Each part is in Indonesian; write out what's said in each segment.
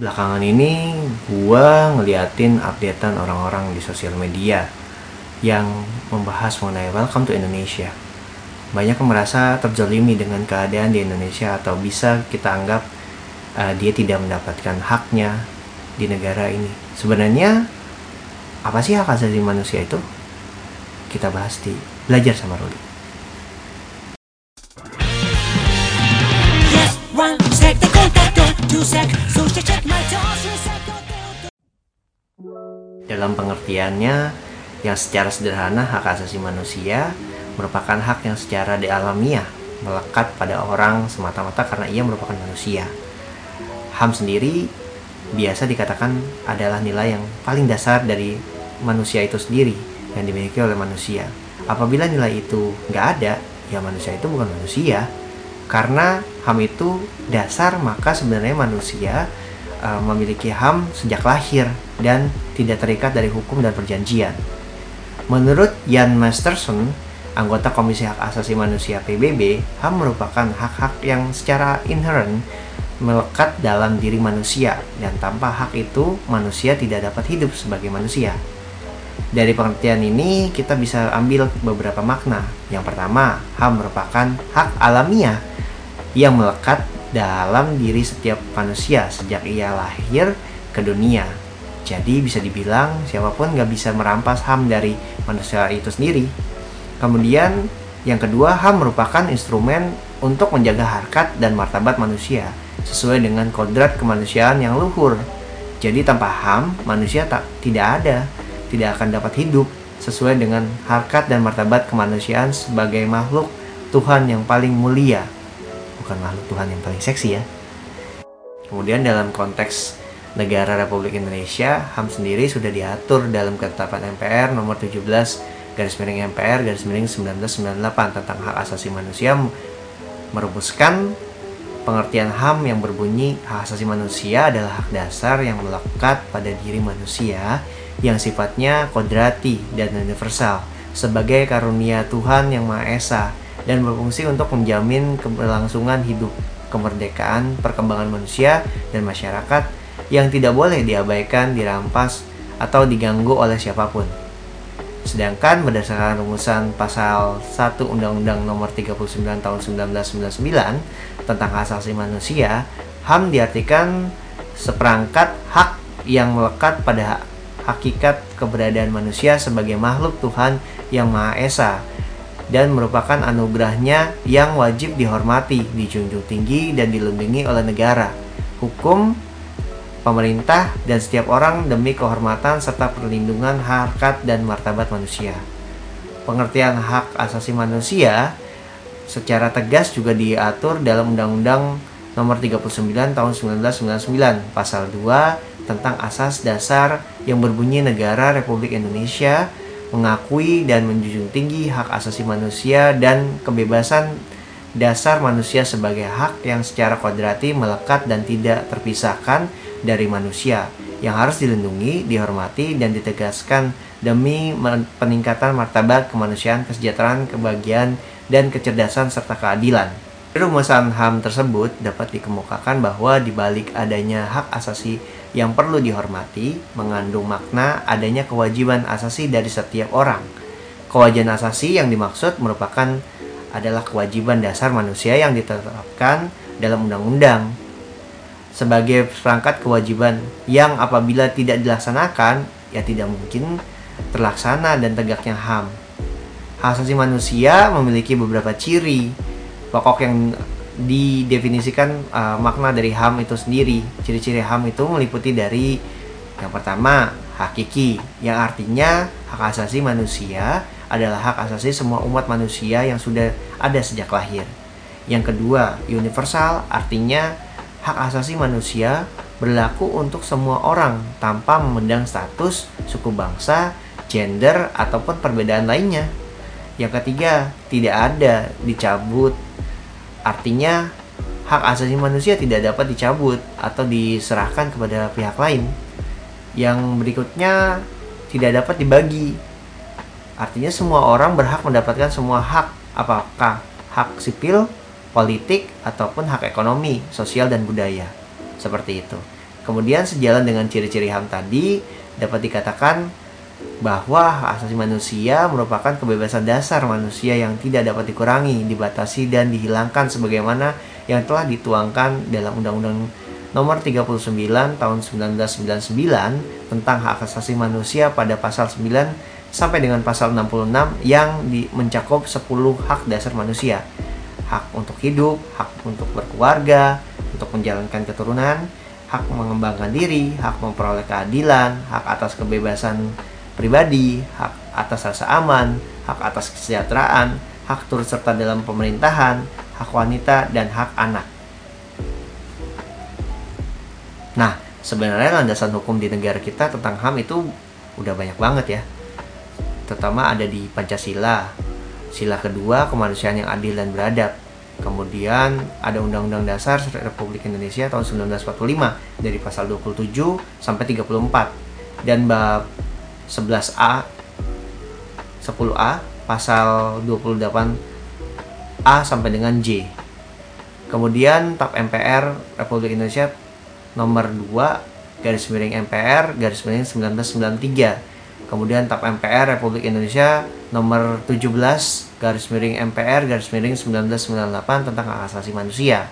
Belakangan ini gua ngeliatin updatean orang-orang di sosial media yang membahas mengenai welcome to Indonesia. Banyak yang merasa terzolimi dengan keadaan di Indonesia atau bisa kita anggap uh, dia tidak mendapatkan haknya di negara ini. Sebenarnya apa sih hak asasi manusia itu? Kita bahas di Belajar sama Ruli. Dalam pengertiannya, yang secara sederhana hak asasi manusia merupakan hak yang secara dialamiah melekat pada orang semata-mata karena ia merupakan manusia. HAM sendiri biasa dikatakan adalah nilai yang paling dasar dari manusia itu sendiri yang dimiliki oleh manusia. Apabila nilai itu nggak ada, ya manusia itu bukan manusia. Karena HAM itu dasar, maka sebenarnya manusia uh, memiliki HAM sejak lahir dan tidak terikat dari hukum dan perjanjian. Menurut Jan Masterson, anggota Komisi Hak Asasi Manusia PBB, HAM merupakan hak-hak yang secara inherent melekat dalam diri manusia dan tanpa hak itu manusia tidak dapat hidup sebagai manusia. Dari pengertian ini kita bisa ambil beberapa makna. Yang pertama, HAM merupakan hak alamiah yang melekat dalam diri setiap manusia sejak ia lahir ke dunia. Jadi bisa dibilang siapa pun nggak bisa merampas HAM dari manusia itu sendiri. Kemudian yang kedua HAM merupakan instrumen untuk menjaga harkat dan martabat manusia sesuai dengan kodrat kemanusiaan yang luhur. Jadi tanpa HAM manusia tak tidak ada, tidak akan dapat hidup sesuai dengan harkat dan martabat kemanusiaan sebagai makhluk Tuhan yang paling mulia bukan makhluk Tuhan yang paling seksi ya. Kemudian dalam konteks negara Republik Indonesia, HAM sendiri sudah diatur dalam ketetapan MPR nomor 17 garis miring MPR garis miring 1998 tentang hak asasi manusia merumuskan pengertian HAM yang berbunyi hak asasi manusia adalah hak dasar yang melekat pada diri manusia yang sifatnya kodrati dan universal sebagai karunia Tuhan yang Maha Esa dan berfungsi untuk menjamin keberlangsungan hidup, kemerdekaan, perkembangan manusia dan masyarakat yang tidak boleh diabaikan, dirampas, atau diganggu oleh siapa pun. Sedangkan berdasarkan rumusan pasal 1 Undang-Undang Nomor 39 Tahun 1999 tentang hak asasi manusia, HAM diartikan seperangkat hak yang melekat pada hakikat keberadaan manusia sebagai makhluk Tuhan yang Maha Esa dan merupakan anugerahnya yang wajib dihormati, dijunjung tinggi, dan dilindungi oleh negara, hukum, pemerintah, dan setiap orang demi kehormatan serta perlindungan harkat dan martabat manusia. Pengertian hak asasi manusia secara tegas juga diatur dalam Undang-Undang Nomor 39 Tahun 1999 Pasal 2 tentang asas dasar yang berbunyi negara Republik Indonesia mengakui dan menjunjung tinggi hak asasi manusia dan kebebasan dasar manusia sebagai hak yang secara kodrati melekat dan tidak terpisahkan dari manusia yang harus dilindungi, dihormati, dan ditegaskan demi peningkatan martabat kemanusiaan, kesejahteraan, kebahagiaan, dan kecerdasan serta keadilan. Rumusan HAM tersebut dapat dikemukakan bahwa di balik adanya hak asasi yang perlu dihormati mengandung makna adanya kewajiban asasi dari setiap orang. Kewajiban asasi yang dimaksud merupakan adalah kewajiban dasar manusia yang ditetapkan dalam undang-undang sebagai perangkat kewajiban yang apabila tidak dilaksanakan ya tidak mungkin terlaksana dan tegaknya HAM. Hak asasi manusia memiliki beberapa ciri pokok yang didefinisikan uh, makna dari HAM itu sendiri. Ciri-ciri HAM itu meliputi dari yang pertama hakiki, yang artinya hak asasi manusia adalah hak asasi semua umat manusia yang sudah ada sejak lahir. Yang kedua, universal artinya hak asasi manusia berlaku untuk semua orang tanpa memandang status, suku bangsa, gender, ataupun perbedaan lainnya. Yang ketiga, tidak ada dicabut Artinya, hak asasi manusia tidak dapat dicabut atau diserahkan kepada pihak lain. Yang berikutnya tidak dapat dibagi. Artinya semua orang berhak mendapatkan semua hak, apakah hak sipil, politik, ataupun hak ekonomi, sosial, dan budaya. Seperti itu. Kemudian sejalan dengan ciri-ciri HAM tadi dapat dikatakan bahwa hak asasi manusia merupakan kebebasan dasar manusia yang tidak dapat dikurangi, dibatasi dan dihilangkan sebagaimana yang telah dituangkan dalam Undang-Undang Nomor 39 Tahun 1999 tentang hak asasi manusia pada pasal 9 sampai dengan pasal 66 yang mencakup 10 hak dasar manusia. Hak untuk hidup, hak untuk berkeluarga, untuk menjalankan keturunan, hak mengembangkan diri, hak memperoleh keadilan, hak atas kebebasan pribadi, hak atas rasa aman, hak atas kesejahteraan, hak turut serta dalam pemerintahan, hak wanita, dan hak anak. Nah, sebenarnya landasan hukum di negara kita tentang HAM itu udah banyak banget ya. Terutama ada di Pancasila. Sila kedua, kemanusiaan yang adil dan beradab. Kemudian ada Undang-Undang Dasar Republik Indonesia tahun 1945 dari pasal 27 sampai 34 dan bab 11A 10A pasal 28A sampai dengan J. Kemudian TAP MPR Republik Indonesia nomor 2 garis miring MPR garis miring 1993. Kemudian TAP MPR Republik Indonesia nomor 17 garis miring MPR garis miring 1998 tentang hak asasi manusia.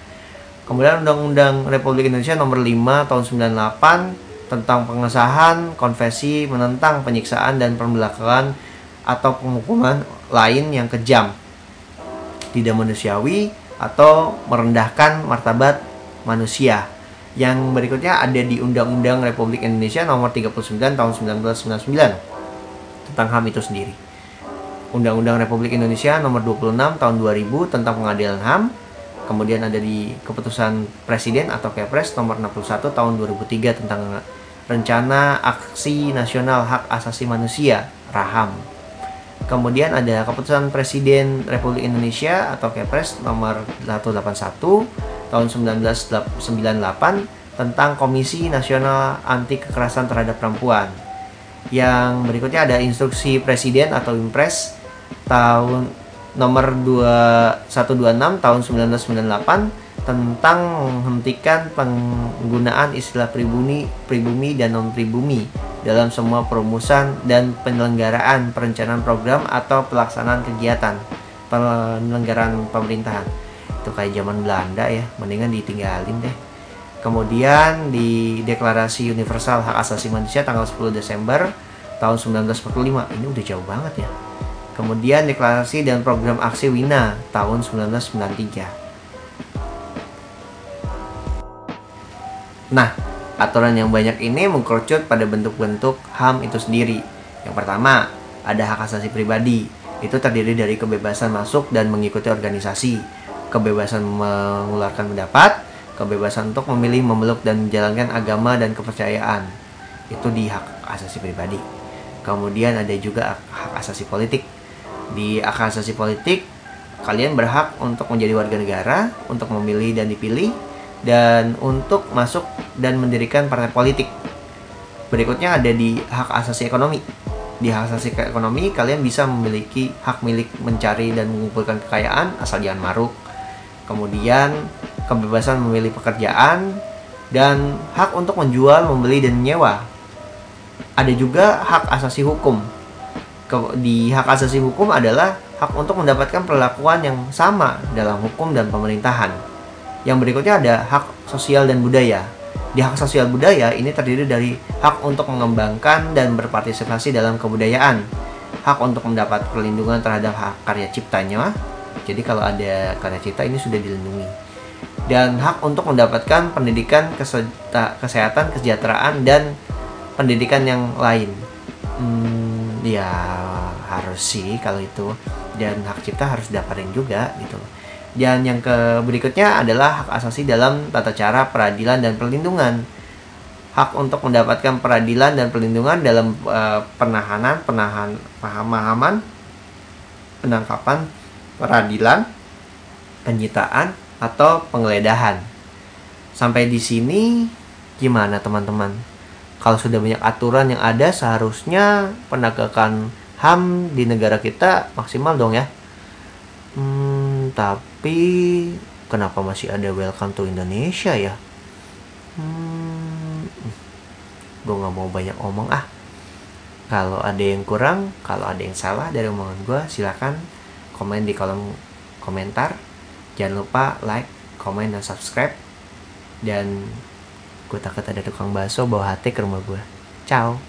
Kemudian Undang-Undang Republik Indonesia nomor 5 tahun 98 tentang pengesahan konvensi menentang penyiksaan dan pembelakangan atau penghukuman lain yang kejam, tidak manusiawi atau merendahkan martabat manusia. Yang berikutnya ada di Undang-Undang Republik Indonesia nomor 39 tahun 1999 tentang HAM itu sendiri. Undang-Undang Republik Indonesia nomor 26 tahun 2000 tentang pengadilan HAM. Kemudian ada di keputusan Presiden atau Kepres nomor 61 tahun 2003 tentang Rencana Aksi Nasional Hak Asasi Manusia (RAHAM). Kemudian ada keputusan Presiden Republik Indonesia atau Kepres nomor 181 tahun 1998 tentang Komisi Nasional Anti Kekerasan Terhadap Perempuan. Yang berikutnya ada instruksi Presiden atau Impres tahun nomor 2126 tahun 1998 tentang menghentikan penggunaan istilah pribumi, pribumi dan non pribumi dalam semua perumusan dan penyelenggaraan perencanaan program atau pelaksanaan kegiatan penyelenggaraan pemerintahan. Itu kayak zaman Belanda ya mendingan ditinggalin deh. Kemudian di Deklarasi Universal Hak Asasi Manusia tanggal 10 Desember tahun 1945 ini udah jauh banget ya kemudian Deklarasi dan Program Aksi Wina tahun 1993 Nah, aturan yang banyak ini mengkerucut pada bentuk-bentuk HAM itu sendiri. Yang pertama, ada hak asasi pribadi. Itu terdiri dari kebebasan masuk dan mengikuti organisasi, kebebasan mengeluarkan pendapat, kebebasan untuk memilih, memeluk dan menjalankan agama dan kepercayaan. Itu di hak asasi pribadi. Kemudian ada juga hak asasi politik. Di hak asasi politik, kalian berhak untuk menjadi warga negara, untuk memilih dan dipilih, dan untuk masuk dan mendirikan partai politik. Berikutnya ada di hak asasi ekonomi. Di hak asasi ekonomi, kalian bisa memiliki hak milik mencari dan mengumpulkan kekayaan asal jangan maruk. Kemudian, kebebasan memilih pekerjaan dan hak untuk menjual, membeli dan menyewa. Ada juga hak asasi hukum. Di hak asasi hukum adalah hak untuk mendapatkan perlakuan yang sama dalam hukum dan pemerintahan. Yang berikutnya ada hak sosial dan budaya. Di hak sosial budaya ini terdiri dari hak untuk mengembangkan dan berpartisipasi dalam kebudayaan, hak untuk mendapat perlindungan terhadap hak karya ciptanya. Jadi kalau ada karya cipta ini sudah dilindungi. Dan hak untuk mendapatkan pendidikan, kesehatan, kesejahteraan dan pendidikan yang lain. Hmm, ya harus sih kalau itu dan hak cipta harus dapatin juga gitu. Dan yang ke berikutnya adalah hak asasi dalam tata cara peradilan dan perlindungan. Hak untuk mendapatkan peradilan dan perlindungan dalam uh, penahanan, penahan, pemahaman, penangkapan, peradilan, penyitaan atau penggeledahan. Sampai di sini gimana teman-teman? kalau sudah banyak aturan yang ada seharusnya penegakan HAM di negara kita maksimal dong ya. Hmm, tapi kenapa masih ada welcome to Indonesia ya? Hmm, gue gak mau banyak omong ah. Kalau ada yang kurang kalau ada yang salah dari omongan gue silahkan komen di kolom komentar. Jangan lupa like, komen, dan subscribe. Dan Gue takut ada tukang bakso bawa hati ke rumah gue. Ciao.